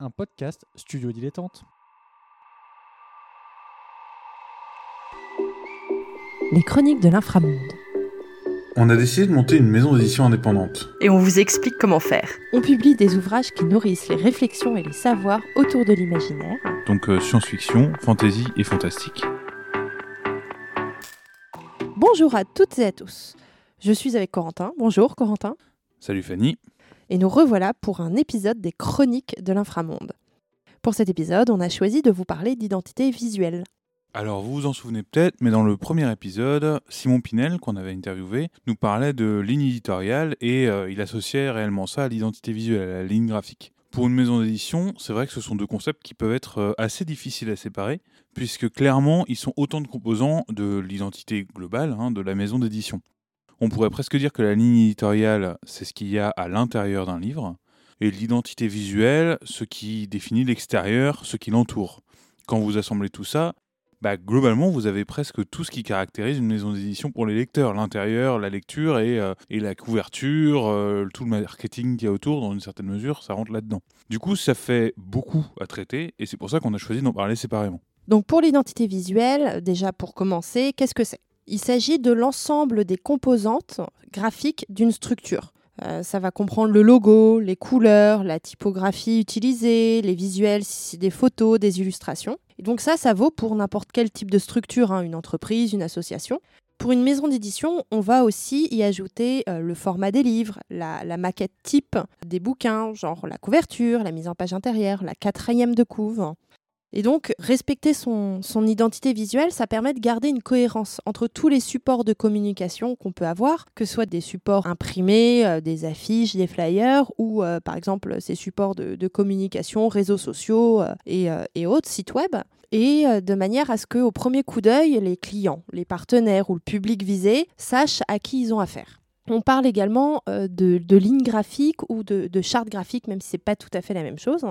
un podcast studio dilettante. Les chroniques de l'inframonde. On a décidé de monter une maison d'édition indépendante. Et on vous explique comment faire. On publie des ouvrages qui nourrissent les réflexions et les savoirs autour de l'imaginaire. Donc euh, science-fiction, fantasy et fantastique. Bonjour à toutes et à tous. Je suis avec Corentin. Bonjour Corentin. Salut Fanny. Et nous revoilà pour un épisode des chroniques de l'inframonde. Pour cet épisode, on a choisi de vous parler d'identité visuelle. Alors vous vous en souvenez peut-être, mais dans le premier épisode, Simon Pinel, qu'on avait interviewé, nous parlait de ligne éditoriale et euh, il associait réellement ça à l'identité visuelle, à la ligne graphique. Pour une maison d'édition, c'est vrai que ce sont deux concepts qui peuvent être euh, assez difficiles à séparer, puisque clairement, ils sont autant de composants de l'identité globale hein, de la maison d'édition. On pourrait presque dire que la ligne éditoriale, c'est ce qu'il y a à l'intérieur d'un livre, et l'identité visuelle, ce qui définit l'extérieur, ce qui l'entoure. Quand vous assemblez tout ça, bah, globalement, vous avez presque tout ce qui caractérise une maison d'édition pour les lecteurs. L'intérieur, la lecture et, euh, la couverture, euh, tout le marketing qu'il y a autour, dans une certaine mesure, ça rentre là-dedans. Du coup, ça fait beaucoup à traiter et c'est pour ça qu'on a choisi d'en parler séparément. Donc pour l'identité visuelle, déjà pour commencer, qu'est-ce que c'est? Il s'agit de l'ensemble des composantes graphiques d'une structure. Euh, ça va comprendre le logo, les couleurs, la typographie utilisée, les visuels, si c'est des photos, des illustrations. Et donc ça, ça vaut pour n'importe quel type de structure, hein, une entreprise, une association. Pour une maison d'édition, on va aussi y ajouter euh, le format des livres, la, la, maquette type des bouquins, genre la couverture, la mise en page intérieure, la quatrième de couve. Et donc, respecter son, identité visuelle, ça permet de garder une cohérence entre tous les supports de communication qu'on peut avoir, que ce soit des supports imprimés, euh, des affiches, des flyers, ou euh, par exemple ces supports de, communication, réseaux sociaux euh, et, autres, sites web. Et de manière à ce qu'au premier coup d'œil, les clients, les partenaires ou le public visé sachent à qui ils ont affaire. On parle également de, lignes graphiques ou de, de graphiques, même si ce n'est pas tout à fait la même chose.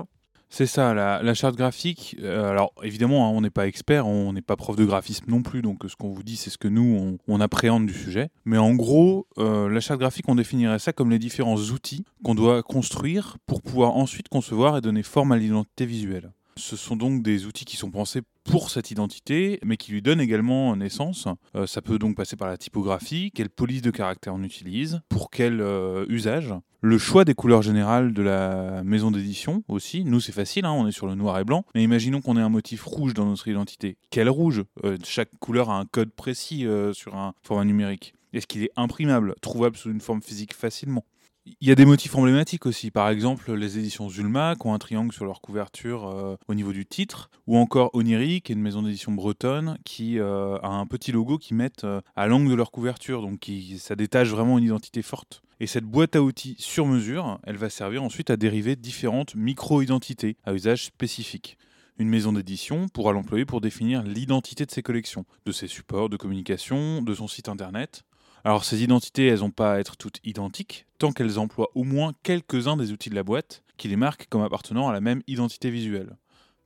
C'est ça, la, charte graphique. Euh, alors évidemment, hein, on n'est pas expert, on n'est pas prof de graphisme non plus, donc ce qu'on vous dit, c'est ce que nous, on, on, appréhende du sujet. Mais en gros, euh, la charte graphique, on définirait ça comme les différents outils qu'on doit construire pour pouvoir ensuite concevoir et donner forme à l'identité visuelle. Ce sont donc des outils qui sont pensés pour cette identité, mais qui lui donnent également naissance. Euh, ça peut donc passer par la typographie, quelle police de caractère on utilise, pour quel euh, usage. Le choix des couleurs générales de la maison d'édition aussi. Nous, c'est facile, hein, on est sur le noir et blanc. Mais imaginons qu'on ait un motif rouge dans notre identité. Quel rouge? Euh, Chaque couleur a un code précis sur un format numérique. Est-ce qu'il est imprimable, trouvable sous une forme physique facilement? Il y a des motifs emblématiques aussi, par exemple les éditions Zulma qui ont un triangle sur leur couverture euh, au niveau du titre, ou encore Oniric, qui est une maison d'édition bretonne qui euh, a un petit logo qu'ils mettent euh, à l'angle de leur couverture, donc qui, ça détache vraiment une identité forte. Et cette boîte à outils sur mesure, elle va servir ensuite à dériver différentes micro-identités à usage spécifique. Une maison d'édition pourra l'employer pour définir l'identité de ses collections, de ses supports de communication, de son site internet, alors ces identités, elles n'ont pas à être toutes identiques, tant qu'elles emploient au moins quelques-uns des outils de la boîte qui les marquent comme appartenant à la même identité visuelle.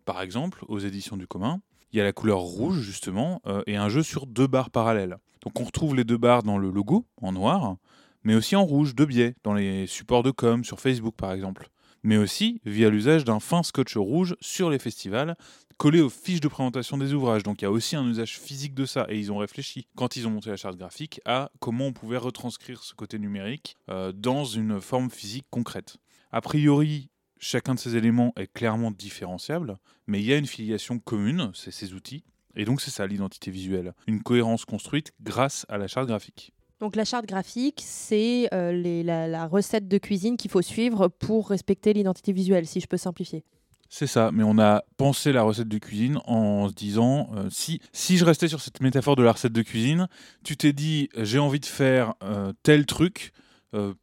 Par exemple, aux éditions du commun, il y a la couleur rouge justement euh, et un jeu sur deux barres parallèles. Donc on retrouve les deux barres dans le logo, en noir, mais aussi en rouge, de biais, dans les supports de com, sur Facebook par exemple. Mais aussi via l'usage d'un fin scotch rouge sur les festivals collé aux fiches de présentation des ouvrages. Donc il y a aussi un usage physique de ça. Et ils ont réfléchi, quand ils ont monté la charte graphique, à comment on pouvait retranscrire ce côté numérique euh, dans une forme physique concrète. A priori, chacun de ces éléments est clairement différenciable, mais il y a une filiation commune, c'est ces outils. Et donc c'est ça l'identité visuelle, une cohérence construite grâce à la charte graphique. Donc la charte graphique, c'est euh, la, recette de cuisine qu'il faut suivre pour respecter l'identité visuelle, si je peux simplifier. C'est ça, mais on a pensé la recette de cuisine en se disant euh, si, je restais sur cette métaphore de la recette de cuisine, tu t'es dit j'ai envie de faire euh, tel truc,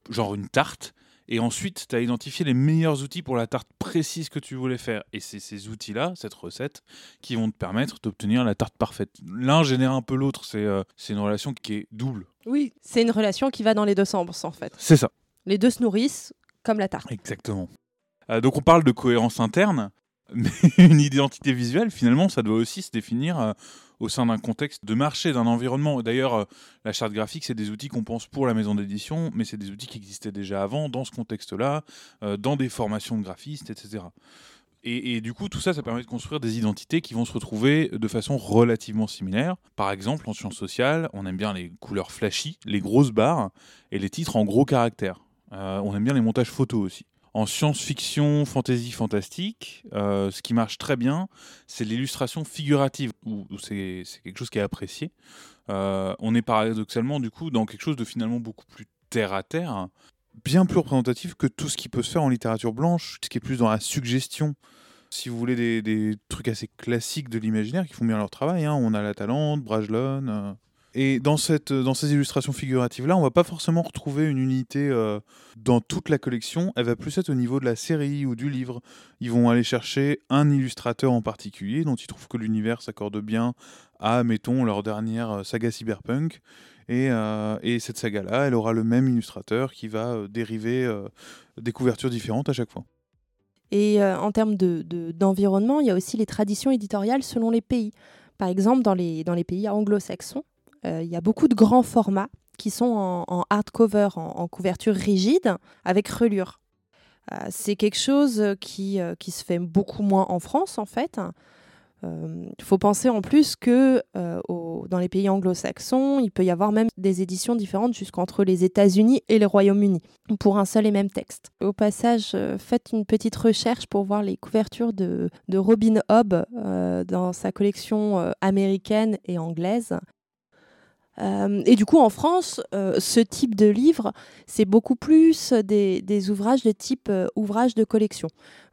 genre une tarte, et ensuite tu as identifié les meilleurs outils pour la tarte précise que tu voulais faire. Et c'est ces outils-là, cette recette, qui vont te permettre d'obtenir la tarte parfaite. L'un génère un peu l'autre, c'est c'est une relation qui est double. Oui, c'est une relation qui va dans les deux sens en fait. C'est ça. Les deux se nourrissent comme la tarte. Exactement. Euh, donc on parle de cohérence interne, mais une identité visuelle, finalement, ça doit aussi se définir euh, au sein d'un contexte de marché, d'un environnement. D'ailleurs, euh, la charte graphique, c'est des outils qu'on pense pour la maison d'édition, mais c'est des outils qui existaient déjà avant, dans ce contexte-là, dans des formations de graphistes, etc. Et, et du coup, tout ça, ça permet de construire des identités qui vont se retrouver de façon relativement similaire. Par exemple, en sciences sociales, on aime bien les couleurs flashy, les grosses barres et les titres en gros caractères. Euh, on aime bien les montages photos aussi. En science-fiction, fantasy, fantastique, euh, ce qui marche très bien, c'est l'illustration figurative, où, c'est quelque chose qui est apprécié. Euh, on est paradoxalement, du coup, dans quelque chose de finalement beaucoup plus terre à terre, bien plus représentatif que tout ce qui peut se faire en littérature blanche, ce qui est plus dans la suggestion. Si vous voulez des, trucs assez classiques de l'imaginaire qui font bien leur travail, hein, on a La Talente, Brajlon. euh. Et dans, cette, dans ces illustrations figuratives-là, on va pas forcément retrouver une unité euh, dans toute la collection. Elle va plus être au niveau de la série ou du livre. Ils vont aller chercher un illustrateur en particulier dont ils trouvent que l'univers s'accorde bien à, mettons, leur dernière euh, saga cyberpunk. Et, euh, et cette saga-là, elle aura le même illustrateur qui va dériver des couvertures différentes à chaque fois. Et en termes de- de- d'environnement, il y a aussi les traditions éditoriales selon les pays. Par exemple, dans les, dans les pays anglo-saxons, il y a beaucoup de grands formats qui sont en, hardcover, en, couverture rigide, avec reliure. Euh, C'est quelque chose qui, euh, qui se fait beaucoup moins en France, en fait. Il faut penser en plus que euh, dans les pays anglo-saxons, il peut y avoir même des éditions différentes jusqu'entre les États-Unis et le Royaume-Uni pour un seul et même texte. Au passage, euh, faites une petite recherche pour voir les couvertures de, de Robin Hobb euh, dans sa collection euh, américaine et anglaise. Euh, et du coup, en France, euh, ce type de livre, c'est beaucoup plus des, ouvrages de type euh, ouvrage de collection.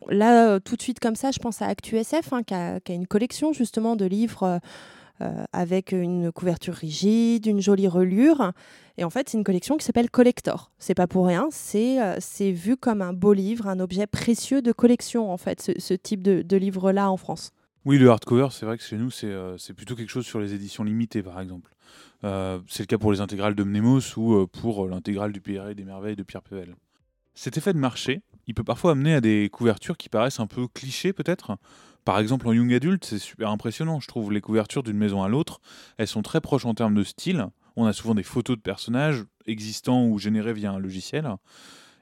Là, euh, tout de suite comme ça, je pense à ActuSF, hein, qui, a, une collection justement de livres avec une couverture rigide, une jolie relure. Et en fait, c'est une collection qui s'appelle Collector. C'est pas pour rien, c'est vu comme un beau livre, un objet précieux de collection, en fait, ce, type de, livre-là en France. Oui, le hardcover, c'est vrai que chez nous, c'est plutôt quelque chose sur les éditions limitées, par exemple. Euh, c'est le cas pour les intégrales de Mnemos ou euh, pour euh, l'intégrale du et des merveilles de Pierre Pevel. Cet effet de marché, il peut parfois amener à des couvertures qui paraissent un peu clichés, peut-être. Par exemple, en Young Adult, c'est super impressionnant. Je trouve les couvertures d'une maison à l'autre, elles sont très proches en termes de style. On a souvent des photos de personnages existants ou générés via un logiciel.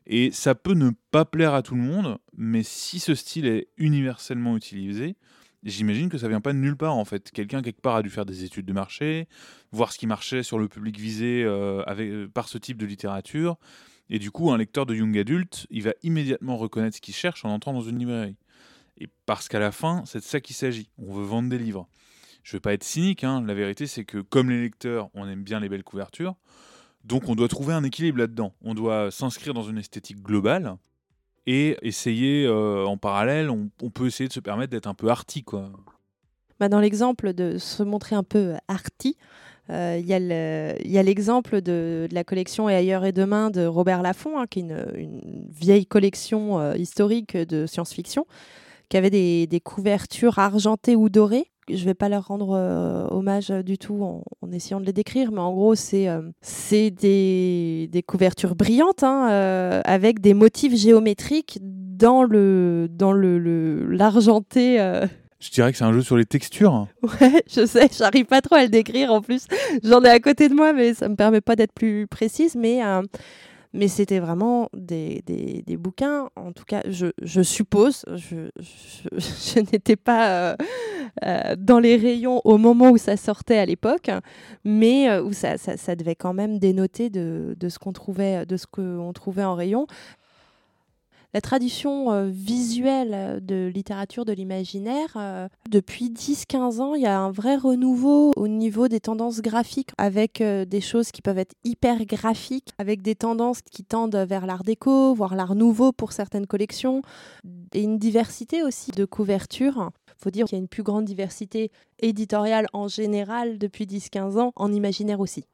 Et ça peut ne pas plaire à tout le monde, mais si ce style est universellement utilisé, j'imagine que ça vient pas de nulle part en fait. Quelqu'un quelque part a dû faire des études de marché, voir ce qui marchait sur le public visé euh, euh, par ce type de littérature. Et du coup, un lecteur de Young Adult, il va immédiatement reconnaître ce qu'il cherche en entrant dans une librairie. Et parce qu'à la fin, c'est de ça qu'il s'agit. On veut vendre des livres. Je veux pas être cynique, hein. la vérité c'est que comme les lecteurs, on aime bien les belles couvertures, donc on doit trouver un équilibre là-dedans. On doit s'inscrire dans une esthétique globale et essayer euh, en parallèle, on, peut essayer de se permettre d'être un peu arty quoi. Bah, dans l'exemple de se montrer un peu arty, euh, il y a l'exemple de, la collection Et ailleurs et demain de Robert Laffont, hein, qui est une, vieille collection euh, historique de science-fiction, qui avait des couvertures argentées ou dorées. Je ne vais pas leur rendre euh, hommage euh, du tout en, en essayant de les décrire, mais en gros, c'est euh, c'est des, des couvertures brillantes hein, avec des motifs géométriques dans le dans le l'argenté. Je dirais que c'est un jeu sur les textures. Ouais, je sais, j'arrive pas trop à le décrire en plus. J'en ai à côté de moi, mais ça me permet pas d'être plus précise. Mais, mais c'était vraiment des, des, bouquins, en tout cas, je, suppose, je, n'étais pas euh, euh, dans les rayons au moment où ça sortait à l'époque, mais euh, où ça, ça, ça devait quand même dénoter de, de ce qu'on trouvait, de ce qu'on trouvait en rayon. La tradition euh, visuelle euh, de littérature de l'imaginaire, euh, depuis 10-15 ans, il y a un vrai renouveau au niveau des tendances graphiques, avec des choses qui peuvent être hyper graphiques, avec des tendances qui tendent vers l'art déco, voire l'art nouveau pour certaines collections, et une diversité aussi de couvertures. Il faut dire qu'il y a une plus grande diversité éditoriale en général depuis 10-15 ans, en imaginaire aussi.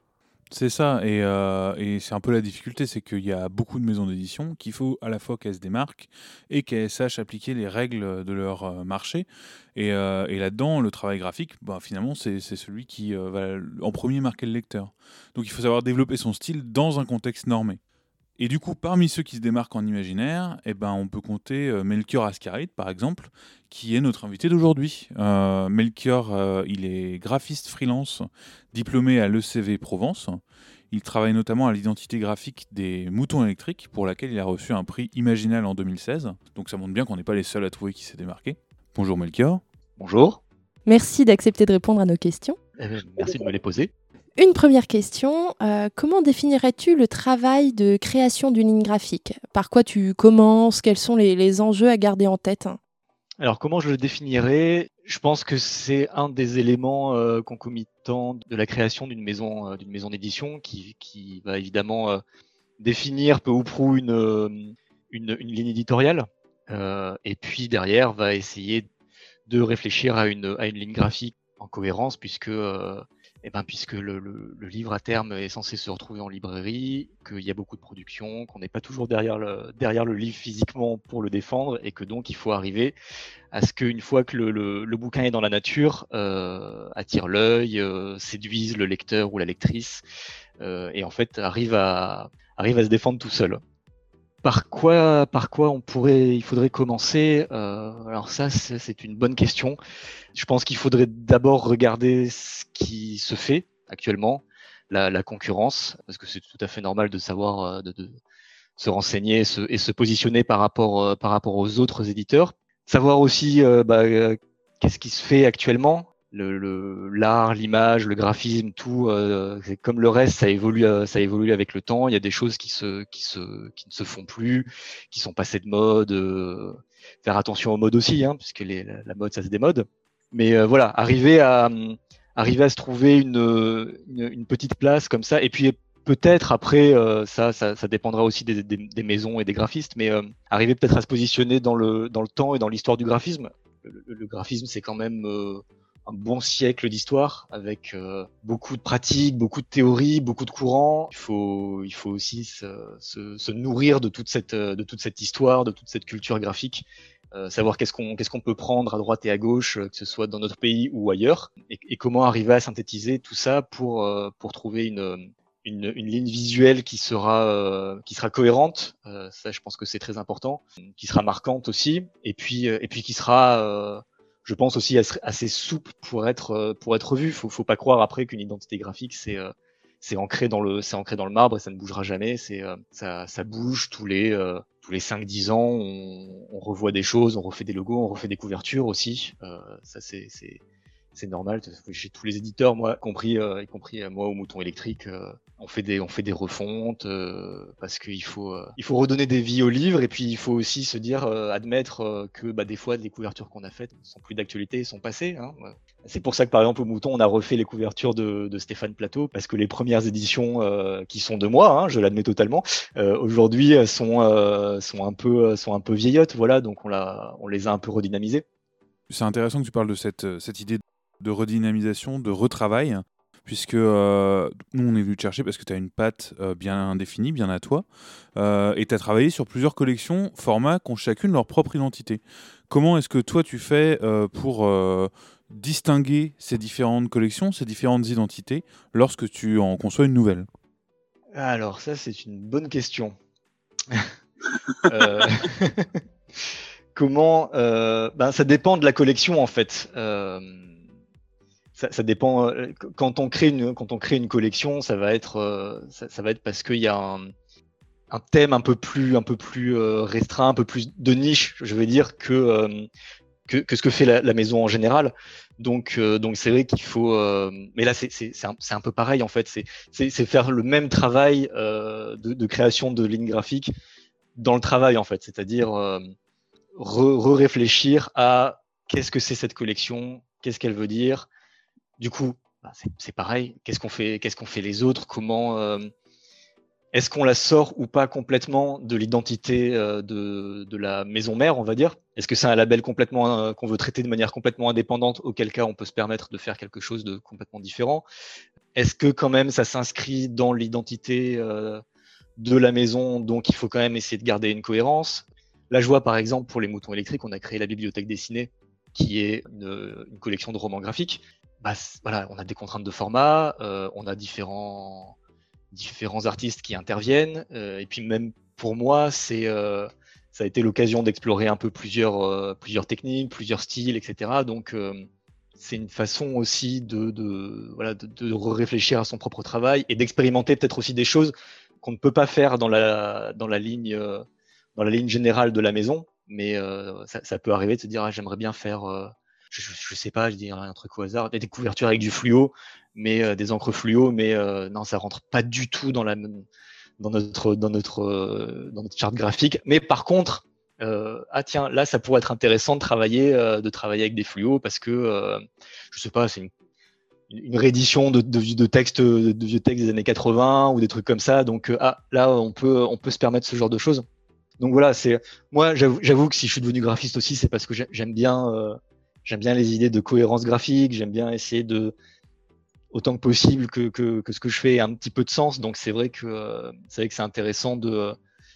C'est ça, et, euh, et c'est un peu la difficulté, c'est qu'il y a beaucoup de maisons d'édition qu'il faut à la fois qu'elles se démarquent et qu'elles sachent appliquer les règles de leur euh, marché. Et, euh, et là-dedans, le travail graphique, bah, finalement, c'est celui qui va en premier marquer le lecteur. Donc il faut savoir développer son style dans un contexte normé. Et du coup, parmi ceux qui se démarquent en imaginaire, eh ben, on peut compter euh, Melchior Ascaride, par exemple, qui est notre invité d'aujourd'hui. Euh, Melchior, euh, il est graphiste freelance, diplômé à l'ECV Provence. Il travaille notamment à l'identité graphique des moutons électriques, pour laquelle il a reçu un prix Imaginal en 2016. Donc ça montre bien qu'on n'est pas les seuls à trouver qui s'est démarqué. Bonjour Melchior. Bonjour. Merci d'accepter de répondre à nos questions. Eh ben, merci de me les poser. Une première question, euh, comment définirais-tu le travail de création d'une ligne graphique? Par quoi tu commences? Quels sont les, enjeux à garder en tête? Alors comment je le définirais? Je pense que c'est un des éléments euh, concomitants de la création d'une maison, euh, maison d'édition qui, va évidemment définir peu ou prou une, une, ligne éditoriale. Et puis derrière va essayer de réfléchir à une, ligne graphique en cohérence puisque eh ben, puisque le, livre à terme est censé se retrouver en librairie, qu'il y a beaucoup de production, qu'on n'est pas toujours derrière le, livre physiquement pour le défendre, et que donc il faut arriver à ce qu'une fois que le, bouquin est dans la nature, euh, attire l'œil, euh, séduise le lecteur ou la lectrice, euh, et en fait arrive à, arrive à se défendre tout seul. Par quoi, par quoi on pourrait, il faudrait commencer euh, Alors ça, c'est une bonne question. Je pense qu'il faudrait d'abord regarder ce qui se fait actuellement, la, la concurrence, parce que c'est tout à fait normal de savoir, euh, de, de se renseigner et se, et se, positionner par rapport, euh, par rapport aux autres éditeurs. Savoir aussi euh, bah, qu'est-ce qui se fait actuellement, le l'art, l'image, le graphisme, tout, euh, comme le reste, ça évolue, euh, ça évolue avec le temps. Il y a des choses qui se, qui se, qui ne se font plus, qui sont passées de mode. Euh, faire attention aux modes aussi, hein, puisque les, la, mode, ça se démode. Mais euh, voilà, arriver à, arriver à se trouver une, une, une, petite place comme ça, et puis peut-être après, euh, ça, ça, ça, dépendra aussi des, des, maisons et des graphistes, mais euh, arriver peut-être à se positionner dans le, dans le temps et dans l'histoire du graphisme. Le, le, le graphisme, c'est quand même un bon siècle d'histoire avec euh, beaucoup de pratiques, beaucoup de théories, beaucoup de courants. Il faut, il faut aussi se, se, se nourrir de toute cette, de toute cette histoire, de toute cette culture graphique. Euh, savoir qu'est-ce qu'on qu'est-ce qu'on peut prendre à droite et à gauche, que ce soit dans notre pays ou ailleurs, et, et comment arriver à synthétiser tout ça pour euh, pour trouver une, une, une ligne visuelle qui sera euh, qui sera cohérente. ça, je pense que c'est très important, qui sera marquante aussi, et puis et puis qui sera je pense aussi assez souple pour être euh, pour être vu. Faut faut pas croire après qu'une identité graphique c'est euh, c'est ancré dans le c'est ancré dans le marbre et ça ne bougera jamais. C'est euh, ça ça bouge tous les tous les 5-10 ans. On, on, revoit des choses, on refait des logos, on refait des couvertures aussi. ça c'est c'est normal. Chez tous les éditeurs, moi, y compris, euh, y compris moi au Mouton électrique, euh, on fait des, on fait des refontes euh, parce qu'il faut, il faut redonner des vies aux livres et puis il faut aussi se dire, admettre que bah, des fois les couvertures qu'on a faites sont plus d'actualité, sont passées. Hein. C'est pour ça que par exemple au Mouton, on a refait les couvertures de, de Stéphane Plateau parce que les premières éditions qui sont de moi, hein, je l'admets totalement, aujourd'hui sont, sont un peu, sont un peu vieillottes. Voilà, donc on, on les a un peu redynamisées. C'est intéressant que tu parles de cette, cette idée de redynamisation, de retravail, puisque euh, nous, on est venu te chercher parce que tu as une patte euh, bien définie, bien à toi, euh, et tu as travaillé sur plusieurs collections, formats qui ont chacune leur propre identité. Comment est-ce que toi, tu fais euh, pour euh, distinguer ces différentes collections, ces différentes identités, lorsque tu en conçois une nouvelle? Alors, ça, c'est une bonne question. Comment ben, Ça dépend de la collection, en fait ça, ça, dépend. Euh, quand on crée une quand on crée une collection, ça va être euh, ça, ça, va être parce qu'il y a un, un, thème un peu plus un peu plus euh, restreint, un peu plus de niche, je vais dire que que, que, ce que fait la, la, maison en général. Donc donc c'est vrai qu'il faut. mais là c'est un, un, peu pareil en fait. C'est faire le même travail de, de, création de lignes graphiques dans le travail en fait, c'est-à-dire re-réfléchir à qu'est-ce que c'est cette collection, qu'est-ce qu'elle veut dire du coup, bah, c'est pareil. Qu'est-ce qu'on fait, qu'est-ce qu'on fait les autres? Comment euh, est-ce qu'on la sort ou pas complètement de l'identité euh, de, la maison mère, on va dire? Est-ce que c'est un label complètement euh, qu'on veut traiter de manière complètement indépendante, auquel cas on peut se permettre de faire quelque chose de complètement différent? Est-ce que quand même ça s'inscrit dans l'identité de la maison, donc il faut quand même essayer de garder une cohérence? Là, je vois par exemple pour les moutons électriques, on a créé la bibliothèque dessinée, qui est une collection de romans graphiques bah, voilà, on a des contraintes de format, euh, on a différents, différents artistes qui interviennent, euh, et puis même pour moi, c'est, euh, ça a été l'occasion d'explorer un peu plusieurs, euh, plusieurs techniques, plusieurs styles, etc. Donc, euh, c'est une façon aussi de, de, voilà, de, de réfléchir à son propre travail et d'expérimenter peut-être aussi des choses qu'on ne peut pas faire dans la, dans la, ligne, dans la ligne générale de la maison. Mais euh, ça, ça, peut arriver de se dire, ah, j'aimerais bien faire, euh, je, je, sais pas, je dis un truc au hasard, des couvertures avec du fluo, mais euh, des encres fluo, mais euh, non, ça rentre pas du tout dans notre dans notre dans notre charte graphique. Mais par contre, euh, ah tiens, là, ça pourrait être intéressant de travailler, euh, de travailler avec des fluos parce que, euh, je sais pas, c'est une, une, réédition de, de, de textes, de vieux textes des années 80 ou des trucs comme ça. Donc, ah, là, on peut, on peut se permettre ce genre de choses. Donc voilà, c'est moi, j'avoue que si je suis devenu graphiste aussi, c'est parce que j'aime bien, j'aime bien les idées de cohérence graphique. J'aime bien essayer de autant que possible que, que, que, ce que je fais ait un petit peu de sens. Donc c'est vrai que c'est vrai que c'est intéressant de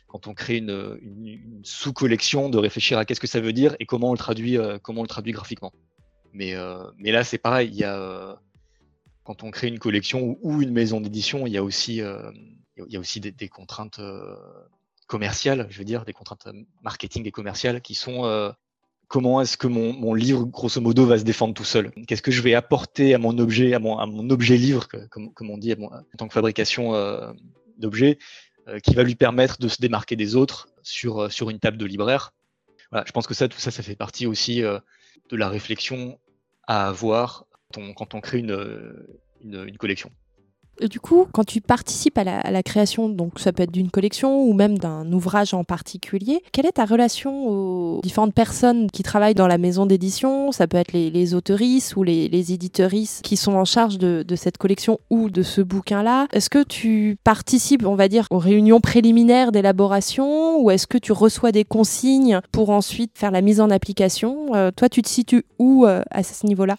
quand on crée une, une, sous-collection, de réfléchir à qu'est-ce que ça veut dire et comment on le traduit, euh, comment on le traduit graphiquement. Mais, euh, mais là, c'est pareil. Il y a, euh, quand on crée une collection ou, une maison d'édition, il y a aussi, euh, il y a aussi des, des contraintes commerciales, je veux dire, des contraintes marketing et commerciales qui sont comment est-ce que mon, livre, grosso modo, va se défendre tout seul? Qu'est-ce que je vais apporter à mon objet, à mon, objet livre, comme, on dit, en tant que fabrication euh, d'objets euh, qui va lui permettre de se démarquer des autres sur, euh, sur une table de libraire? Voilà, je pense que ça, tout ça, ça fait partie aussi euh, de la réflexion à avoir quand on, crée une collection. Du coup, quand tu participes à la, création, donc ça peut être d'une collection ou même d'un ouvrage en particulier, quelle est ta relation aux différentes personnes qui travaillent dans la maison d'édition? Ça peut être les, les ou les, les qui sont en charge de, de cette collection ou de ce bouquin-là. Est-ce que tu participes, on va dire, aux réunions préliminaires d'élaboration ou est-ce que tu reçois des consignes pour ensuite faire la mise en application? Euh, Toi, tu te situes où euh, à ce niveau-là?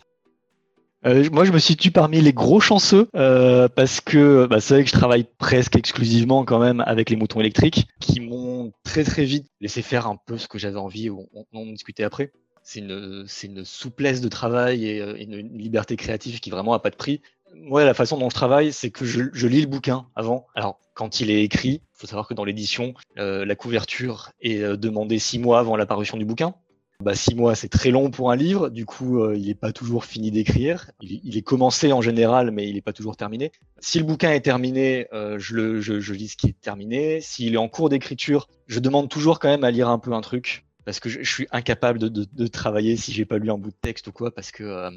Euh, moi, je me situe parmi les gros chanceux euh, parce que bah, c'est vrai que je travaille presque exclusivement quand même avec les moutons électriques qui m'ont très très vite laissé faire un peu ce que j'avais envie. On, on, on discutait après. C'est une, une souplesse de travail et euh, une, liberté créative qui vraiment a pas de prix. Moi, la façon dont je travaille, c'est que je, je, lis le bouquin avant. Alors, quand il est écrit, il faut savoir que dans l'édition, euh, la couverture est euh, demandée six mois avant l'apparition du bouquin bah, six mois, c'est très long pour un livre. Du coup, euh, il n'est pas toujours fini d'écrire. Il, est commencé en général, mais il n'est pas toujours terminé. Si le bouquin est terminé, euh, je, le, je, lis ce qui est terminé. S'il est en cours d'écriture, je demande toujours quand même à lire un peu un truc parce que je, suis incapable de, de, travailler si j'ai pas lu un bout de texte ou quoi, parce que euh,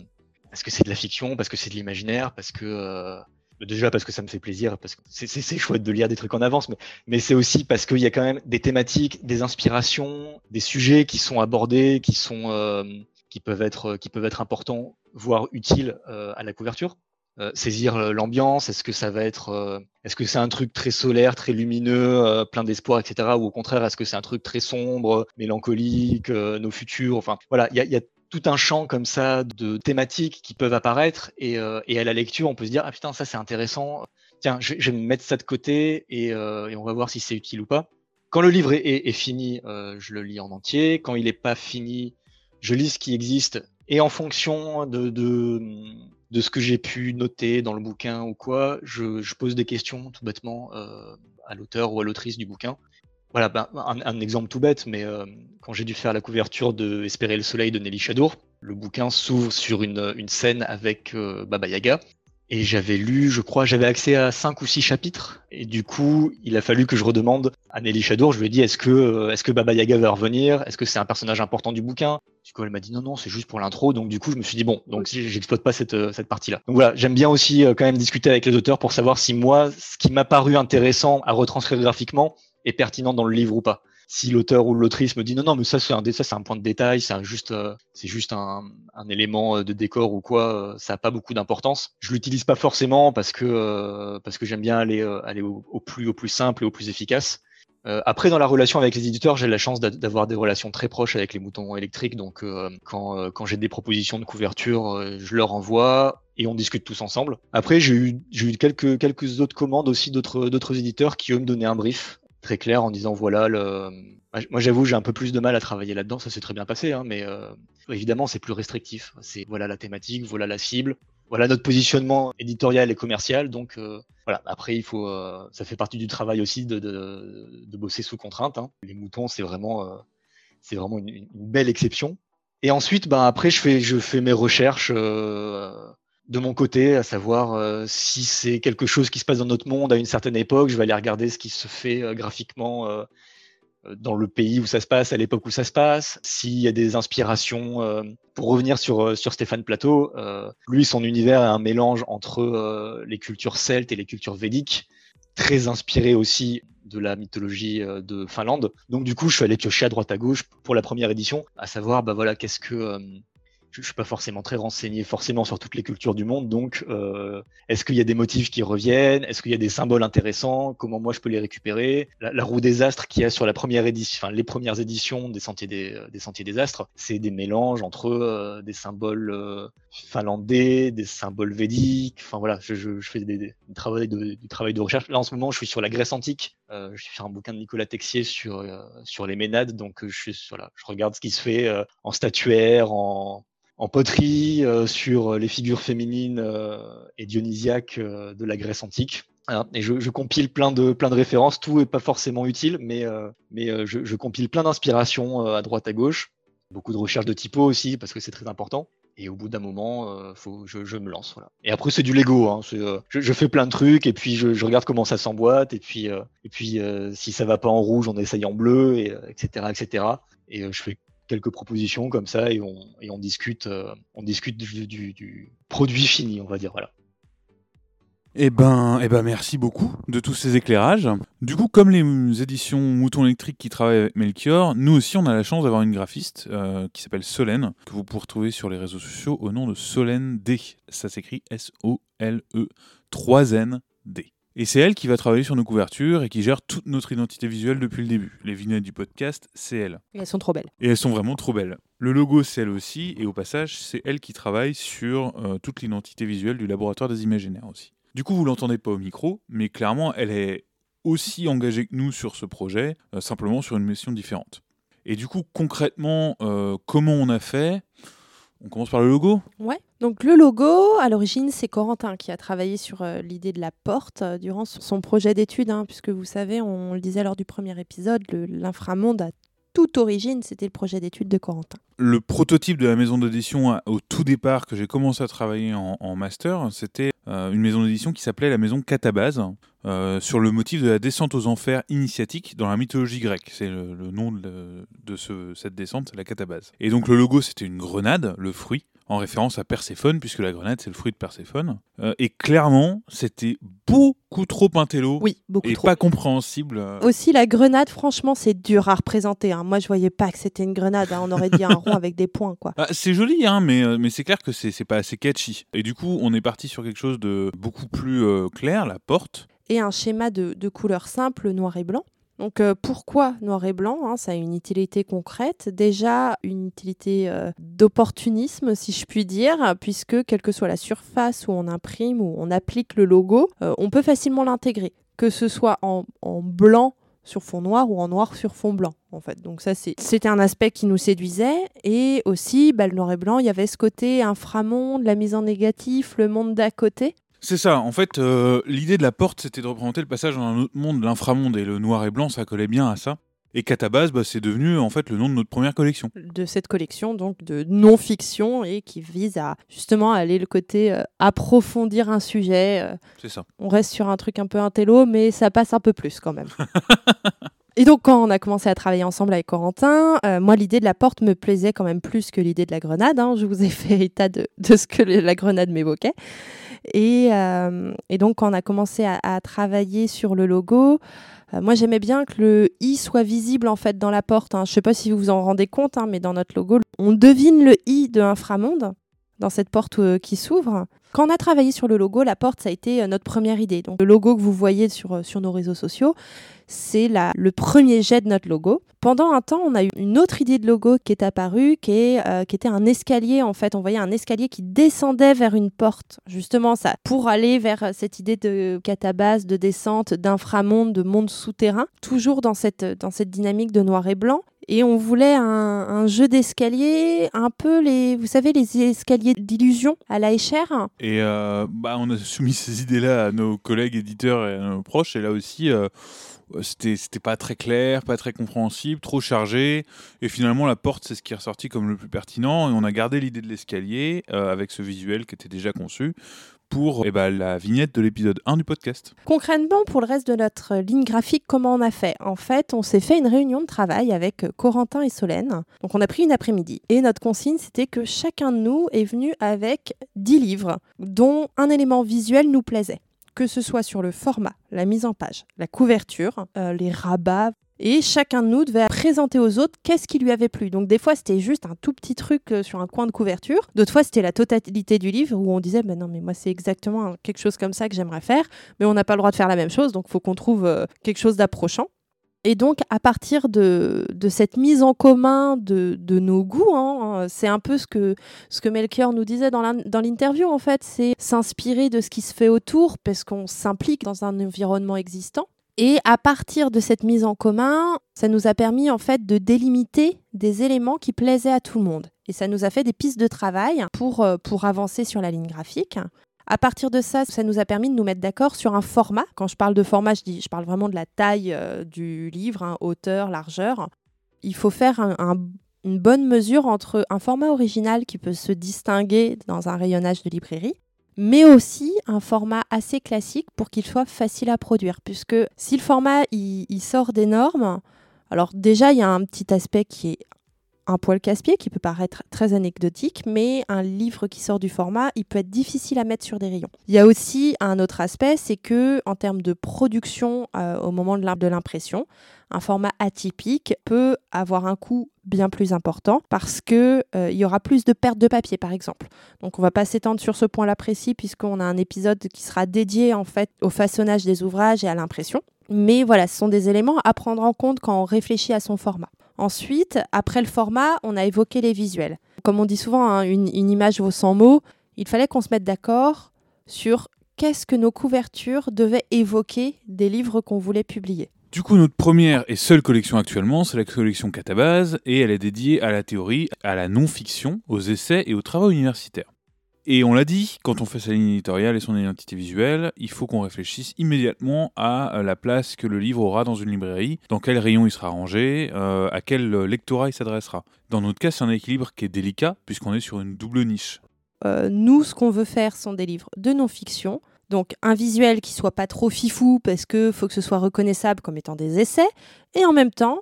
parce que c'est de la fiction, parce que c'est de l'imaginaire, parce que déjà parce que ça me fait plaisir, parce que c'est chouette de lire des trucs en avance, mais, mais c'est aussi parce qu'il y a quand même des thématiques, des inspirations, des sujets qui sont abordés, qui sont euh, qui peuvent être qui peuvent être importants, voire utiles euh, à la couverture. Euh, saisir l'ambiance, est-ce que ça va être, euh, est-ce que c'est un truc très solaire, très lumineux, euh, plein d'espoir, etc. Ou au contraire, est-ce que c'est un truc très sombre, mélancolique, nos futurs, enfin voilà, il y a, y a tout un champ comme ça de thématiques qui peuvent apparaître et, euh, et à la lecture on peut se dire ah putain ça c'est intéressant. Tiens je, vais me mettre ça de côté et, euh, et on va voir si c'est utile ou pas. Quand le livre est, fini euh, je le lis en entier. Quand il n'est pas fini je lis ce qui existe. Et en fonction de, ce que j'ai pu noter dans le bouquin ou quoi je, pose des questions tout bêtement à l'auteur ou à l'autrice du bouquin voilà, ben, un, un, exemple tout bête, mais euh, quand j'ai dû faire la couverture de Espérer le soleil de Nelly Chadour, le bouquin s'ouvre sur une, une, scène avec euh, Baba Yaga. Et j'avais lu, je crois, j'avais accès à cinq ou six chapitres. Et du coup, il a fallu que je redemande à Nelly Chadour. Je lui ai dit, est-ce que, euh, est-ce que Baba Yaga va revenir? Est-ce que c'est un personnage important du bouquin? Du coup, elle m'a dit non, non, c'est juste pour l'intro. Donc, du coup, je me suis dit bon, donc j'exploite pas cette, cette partie-là. Donc voilà, j'aime bien aussi quand même discuter avec les auteurs pour savoir si moi, ce qui m'a paru intéressant à retranscrire graphiquement, est pertinent dans le livre ou pas. Si l'auteur ou l'autrice me dit non non mais ça c'est un ça c'est un point de détail, c'est juste euh, c'est juste un, un, élément euh, de décor ou quoi, euh, ça a pas beaucoup d'importance. Je l'utilise pas forcément parce que euh, parce que j'aime bien aller euh, aller au, plus au plus simple et au plus efficace. après dans la relation avec les éditeurs, j'ai la chance d'avoir des relations très proches avec les moutons électriques, donc quand quand j'ai des propositions de couverture, je leur envoie et on discute tous ensemble. Après, j'ai eu, eu quelques, quelques autres commandes aussi d'autres éditeurs qui eux me donnaient un brief très clair en disant voilà le moi j'avoue j'ai un peu plus de mal à travailler là-dedans. Ça s'est très bien passé hein, mais euh, évidemment c'est plus restrictif. C'est voilà la thématique voilà la cible voilà notre positionnement éditorial et commercial. Donc euh, voilà. Après il faut euh, ça fait partie du travail aussi de, de, de bosser sous contrainte hein. les moutons c'est vraiment euh, c'est vraiment une, belle exception. Et ensuite, ben après, je fais, je fais mes recherches euh, de mon côté, à savoir euh, si c'est quelque chose qui se passe dans notre monde à une certaine époque. Je vais aller regarder ce qui se fait euh, graphiquement euh, dans le pays où ça se passe, à l'époque où ça se passe. S'il y a des inspirations. euh, pour revenir sur, euh, sur Stéphane Plateau, euh, lui, son univers est un mélange entre euh, les cultures celtes et les cultures védiques, très inspiré aussi de la mythologie euh, de Finlande. Donc du coup, je suis allé piocher à droite à gauche pour la première édition, à savoir, bah voilà, qu'est-ce que euh, je, je suis pas forcément très renseigné forcément sur toutes les cultures du monde, donc euh, est-ce qu'il y a des motifs qui reviennent, est-ce qu'il y a des symboles intéressants, comment moi je peux les récupérer? La, roue des astres qu'il y a sur la première édition, enfin les premières éditions des sentiers des, euh, des sentiers des astres, c'est des mélanges entre euh, des symboles euh, finlandais, des symboles védiques. Enfin voilà, je, je, je fais des, des- du travail de, du travail de recherche. Là en ce moment, je suis sur la Grèce antique. Euh, je suis sur un bouquin de Nicolas Texier sur euh, sur les Ménades, donc je suis voilà, je regarde ce qui se fait en statuaire, en en poterie, euh, sur les figures féminines euh, et dionysiaques euh, de la Grèce antique. Voilà. Et je, je compile plein de, plein de références. Tout n'est pas forcément utile, mais, mais je, je compile plein d'inspirations à droite à gauche. Beaucoup de recherches de typo aussi, parce que c'est très important. Et au bout d'un moment, euh, faut, je, je me lance. Voilà. Et après, c'est du Lego. Hein. Euh, je, je fais plein de trucs, et puis je, je regarde comment ça s'emboîte, et puis, euh, et puis si ça va pas en rouge, on essaye en bleu, et, etc., etc. Et je fais quelques propositions comme ça, et on, et on discute, euh, on discute du, du, du produit fini, on va dire. Voilà. Eh ben, eh ben, merci beaucoup de tous ces éclairages. Du coup, comme les éditions Mouton électrique qui travaillent avec Melchior, nous aussi on a la chance d'avoir une graphiste euh, qui s'appelle Solène, que vous pouvez retrouver sur les réseaux sociaux au nom de Solène D. Ça s'écrit S-O-L-E 3-N-D. Et c'est elle qui va travailler sur nos couvertures et qui gère toute notre identité visuelle depuis le début. Les vignettes du podcast, c'est elle. Et elles sont trop belles. Et elles sont vraiment trop belles. Le logo, c'est elle aussi, et au passage, c'est elle qui travaille sur euh, toute l'identité visuelle du laboratoire des imaginaires aussi. Du coup, vous l'entendez pas au micro, mais clairement, elle est aussi engagée que nous sur ce projet, euh, simplement sur une mission différente. Et du coup, concrètement, euh, comment on a fait? On commence par le logo? Ouais. Donc le logo, à l'origine, c'est Corentin qui a travaillé sur euh, l'idée de la porte euh, durant son- projet d'étude, hein, puisque vous savez, on le disait lors du premier épisode, l'inframonde a toute origine, c'était le projet d'étude de Corentin. Le prototype de la maison d'édition à- au tout départ que j'ai commencé à travailler en, master, c'était euh, une maison d'édition qui s'appelait la maison Catabase, sur le motif de la descente aux enfers initiatique dans la mythologie grecque. C'est le, nom de, cette descente, la Catabase. Et donc le logo, c'était une grenade, le fruit, en référence à Perséphone, puisque la grenade, c'est le fruit de Perséphone. Euh, et clairement, c'était beaucoup trop intello Oui, beaucoup et trop. pas compréhensible. euh, Aussi, la grenade, franchement, c'est dur à représenter. hein. Moi, je voyais pas que c'était une grenade. hein. On aurait dit un rond avec des points, quoi. Ah, c'est joli, hein, mais, euh, mais c'est clair que c'est pas assez catchy. Et du coup, on est parti sur quelque chose de beaucoup plus euh, clair, la porte. et un schéma de, de couleur simple, noir et blanc. Donc euh, pourquoi noir et blanc hein, Ça a une utilité concrète? Déjà une utilité euh, d'opportunisme, si je puis dire, puisque quelle que soit la surface où on imprime ou on applique le logo, euh, on peut facilement l'intégrer, que ce soit en, en blanc sur fond noir ou en noir sur fond blanc en fait. Donc ça c'était un aspect qui nous séduisait et aussi bah, le noir et blanc, il y avait ce côté inframonde, la mise en négatif, le monde d'à côté. C'est ça, en fait, euh, l'idée de la porte, c'était de représenter le passage dans un autre monde, l'inframonde, et le noir et blanc, ça collait bien à ça. Et Catabase, bah, c'est devenu en fait le nom de notre première collection. de cette collection donc de non-fiction et qui vise à justement aller le côté euh, approfondir un sujet. euh, C'est ça. on reste sur un truc un peu intello, mais ça passe un peu plus quand même. Et donc, quand on a commencé à travailler ensemble avec Corentin, euh, moi, l'idée de la porte me plaisait quand même plus que l'idée de la grenade. hein. Je vous ai fait état de, de ce que la grenade m'évoquait. Et, euh, et donc, quand on a commencé à, à travailler sur le logo, euh, moi, j'aimais bien que le i soit visible en fait dans la porte. hein. Je ne sais pas si vous vous en rendez compte, hein, mais dans notre logo, on devine le i de Inframonde dans cette porte euh, qui s'ouvre. Quand on a travaillé sur le logo, la porte, ça a été euh, notre première idée. Donc, le logo que vous voyez sur, euh, sur nos réseaux sociaux, c'est le premier jet de notre logo. Pendant un temps, on a eu une autre idée de logo qui est apparue, qui, est, euh, qui était un escalier. En fait, on voyait un escalier qui descendait vers une porte. Justement, ça, pour aller vers cette idée de catabase, de descente, d'inframonde, de monde souterrain. Toujours dans cette, dans cette dynamique de noir et blanc. Et on voulait un, jeu d'escalier, un peu les, vous savez, les escaliers d'illusion à la Escher. Et euh, bah, on a soumis ces idées-là à nos collègues éditeurs et à nos proches, et là aussi, euh, c'était c'était pas très clair, pas très compréhensible, trop chargé. Et finalement, la porte, c'est ce qui est ressorti comme le plus pertinent. Et on a gardé l'idée de l'escalier euh, avec ce visuel qui était déjà conçu pour eh ben, la vignette de l'épisode 1 du podcast. Concrètement, pour le reste de notre ligne graphique, comment on a fait? En fait, on s'est fait une réunion de travail avec Corentin et Solène. Donc, on a pris une après-midi. Et notre consigne, c'était que chacun de nous est venu avec 10 livres, dont un élément visuel nous plaisait. Que ce soit sur le format, la mise en page, la couverture, euh, les rabats, et chacun de nous devait présenter aux autres qu'est-ce qui lui avait plu. Donc des fois c'était juste un tout petit truc euh, sur un coin de couverture, d'autres fois c'était la totalité du livre où on disait ben non mais moi c'est exactement quelque chose comme ça que j'aimerais faire, mais on n'a pas le droit de faire la même chose, donc il faut qu'on trouve euh, quelque chose d'approchant. Et donc, à partir de, de, cette mise en commun de, de nos goûts, hein, c'est un peu ce que, ce que Melchior nous disait dans l'interview, en fait, c'est s'inspirer de ce qui se fait autour, parce qu'on s'implique dans un environnement existant. Et à partir de cette mise en commun, ça nous a permis en fait de délimiter des éléments qui plaisaient à tout le monde. Et ça nous a fait des pistes de travail pour, euh, pour avancer sur la ligne graphique. À partir de ça, ça nous a permis de nous mettre d'accord sur un format. Quand je parle de format, je, dis, je parle vraiment de la taille euh, du livre, hein, hauteur, largeur. Il faut faire une bonne mesure entre un format original qui peut se distinguer dans un rayonnage de librairie mais aussi un format assez classique pour qu'il soit facile à produire. Puisque si le format il, sort des normes, alors déjà il y a un petit aspect qui est un poil casse-pied qui peut paraître très anecdotique, mais un livre qui sort du format, il peut être difficile à mettre sur des rayons. Il y a aussi un autre aspect, c'est que en termes de production euh, au moment de l'impression, un format atypique peut avoir un coût bien plus important parce que euh, il y aura plus de pertes de papier par exemple. Donc on va pas s'étendre sur ce point-là précis puisqu'on a un épisode qui sera dédié en fait au façonnage des ouvrages et à l'impression. Mais voilà, ce sont des éléments à prendre en compte quand on réfléchit à son format. Ensuite, après le format, on a évoqué les visuels. Comme on dit souvent, hein, une, image vaut 100 mots. Il fallait qu'on se mette d'accord sur qu'est-ce que nos couvertures devaient évoquer des livres qu'on voulait publier. Du coup, notre première et seule collection actuellement, c'est la collection Catabase, et elle est dédiée à la théorie, à la non-fiction, aux essais et aux travaux universitaires. Et on l'a dit, quand on fait sa ligne éditoriale et son identité visuelle, il faut qu'on réfléchisse immédiatement à la place que le livre aura dans une librairie, dans quel rayon il sera rangé, euh, à quel lectorat il s'adressera. Dans notre cas, c'est un équilibre qui est délicat, puisqu'on est sur une double niche. Euh, nous, ce qu'on veut faire sont des livres de non-fiction, donc un visuel qui soit pas trop fifou parce que faut que ce soit reconnaissable comme étant des essais. Et en même temps,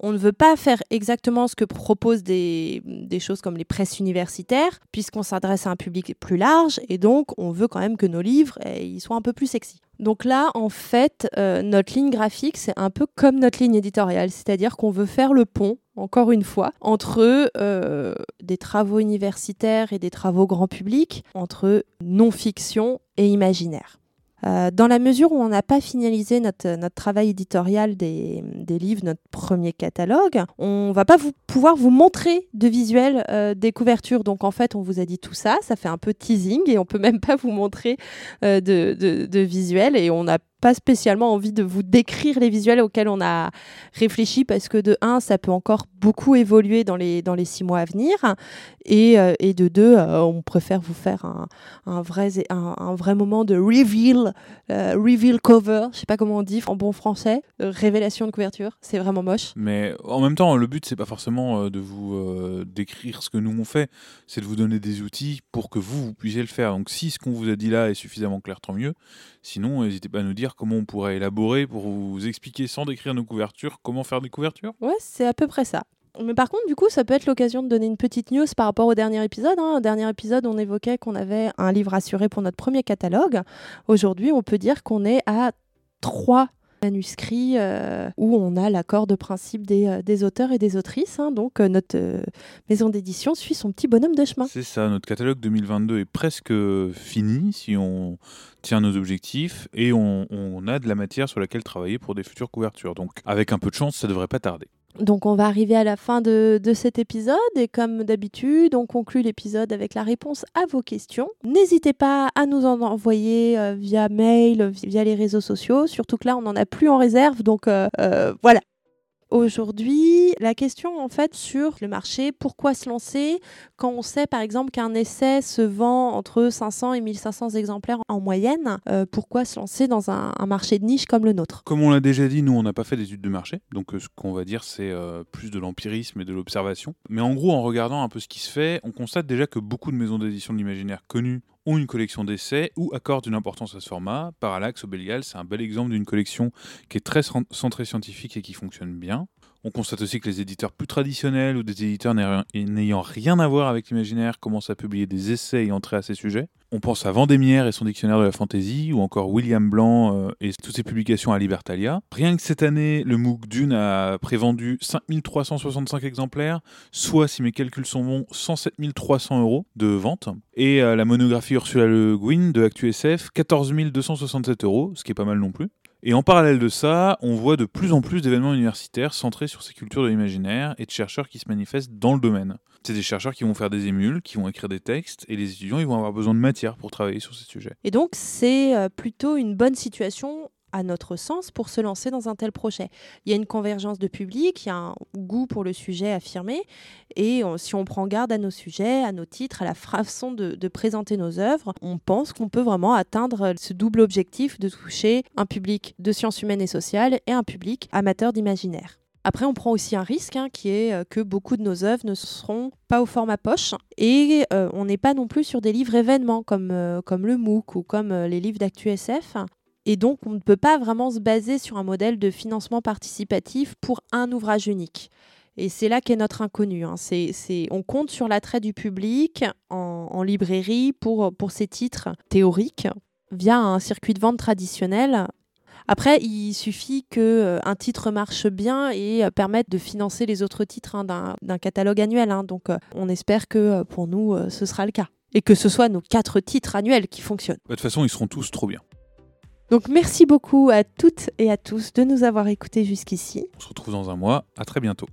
on ne veut pas faire exactement ce que proposent des, choses comme les presses universitaires, puisqu'on s'adresse à un public plus large, et donc on veut quand même que nos livres eh, soient un peu plus sexy. Donc là, en fait, euh, notre ligne graphique, c'est un peu comme notre ligne éditoriale, c'est-à-dire qu'on veut faire le pont, encore une fois, entre euh, des travaux universitaires et des travaux grand public, entre non-fiction et imaginaire. Euh, dans la mesure où on n'a pas finalisé notre, notre travail éditorial des, des, livres, notre premier catalogue, on va pas vous, pouvoir vous montrer de visuels euh, des couvertures. Donc en fait, on vous a dit tout ça, ça fait un peu teasing et on peut même pas vous montrer euh, de, de, de visuels et on n'a pas spécialement envie de vous décrire les visuels auxquels on a réfléchi parce que de un, ça peut encore beaucoup évoluer dans les, dans les six mois à venir et, euh, et de deux, euh, on préfère vous faire un, un vrai, un, vrai moment de reveal, euh, reveal cover, je sais pas comment on dit en bon français, révélation de couverture, c'est vraiment moche. Mais en même temps, le but c'est pas forcément de vous décrire ce que nous on fait, c'est de vous donner des outils pour que vous, vous puissiez le faire. Donc si ce qu'on vous a dit là est suffisamment clair, tant mieux. Sinon, n'hésitez pas à nous dire comment on pourrait élaborer pour vous expliquer sans décrire nos couvertures comment faire des couvertures. Ouais, c'est à peu près ça. Mais par contre, du coup, ça peut être l'occasion de donner une petite news par rapport au dernier épisode. Hein. Au dernier épisode, on évoquait qu'on avait un livre assuré pour notre premier catalogue. Aujourd'hui, on peut dire qu'on est à trois manuscrits euh, où on a l'accord de principe des, euh, auteurs et des autrices. Hein. donc euh, notre maison d'édition suit son petit bonhomme de chemin. C'est ça, notre catalogue 2022 est presque fini si on tient nos objectifs et on, on a de la matière sur laquelle travailler pour des futures couvertures. Donc avec un peu de chance, ça devrait pas tarder. Donc on va arriver à la fin de, de cet épisode et comme d'habitude, on conclut l'épisode avec la réponse à vos questions. N'hésitez pas à nous en envoyer euh, via mail, via les réseaux sociaux, surtout que là on n'en a plus en réserve, donc euh, euh, voilà. Aujourd'hui la question en fait sur le marché, pourquoi se lancer quand on sait par exemple qu'un essai se vend entre 500 et 1500 exemplaires en moyenne, euh, pourquoi se lancer dans un, marché de niche comme le nôtre? Comme on l'a déjà dit, nous on n'a pas fait d'études de marché, donc euh, ce qu'on va dire c'est euh, plus de l'empirisme et de l'observation. Mais en gros en regardant un peu ce qui se fait, on constate déjà que beaucoup de maisons d'édition de l'imaginaire connues ont une collection d'essais ou accordent une importance à ce format. Parallax, Obelial, c'est un bel exemple d'une collection qui est très centrée scientifique et qui fonctionne bien. On constate aussi que les éditeurs plus traditionnels ou des éditeurs n'ayant rien à voir avec l'imaginaire commencent à publier des essais ayant trait à ces sujets. On pense à Vendémiaire et son dictionnaire de la fantaisie, ou encore William Blanc euh, et toutes ses publications à Libertalia. Rien que cette année, le MOOC Dune a prévendu 5365 exemplaires, soit, si mes calculs sont bons, 107 300 euros de vente. Et euh, la monographie Ursula Le Guin de ActuSF, 14 267 euros, ce qui est pas mal non plus. Et en parallèle de ça, on voit de plus en plus d'événements universitaires centrés sur ces cultures de l'imaginaire et de chercheurs qui se manifestent dans le domaine. C'est des chercheurs qui vont faire des émules, qui vont écrire des textes, et les étudiants ils vont avoir besoin de matière pour travailler sur ces sujets. Et donc c'est euh, plutôt une bonne situation à notre sens, pour se lancer dans un tel projet. Il y a une convergence de public, il y a un goût pour le sujet affirmé, et si on prend garde à nos sujets, à nos titres, à la façon de, présenter nos œuvres, on pense qu'on peut vraiment atteindre ce double objectif de toucher un public de sciences humaines et sociales et un public amateur d'imaginaire. Après, on prend aussi un risque hein, qui est euh, que beaucoup de nos œuvres ne seront pas au format poche et euh, on n'est pas non plus sur des livres événements comme, euh, comme le MOOC ou comme les livres d'ActuSF et donc, on ne peut pas vraiment se baser sur un modèle de financement participatif pour un ouvrage unique. Et c'est là qu'est notre inconnu. Hein. on compte sur l'attrait du public en, librairie pour, ces titres théoriques via un circuit de vente traditionnel. Après, il suffit qu'un euh, titre marche bien et euh, permette de financer les autres titres hein, d'un catalogue annuel. Hein. Donc, euh, on espère que pour nous, ce sera le cas. Et que ce soit nos quatre titres annuels qui fonctionnent. De toute façon, ils seront tous trop bien. Donc merci beaucoup à toutes et à tous de nous avoir écoutés jusqu'ici. On se retrouve dans un mois. À très bientôt.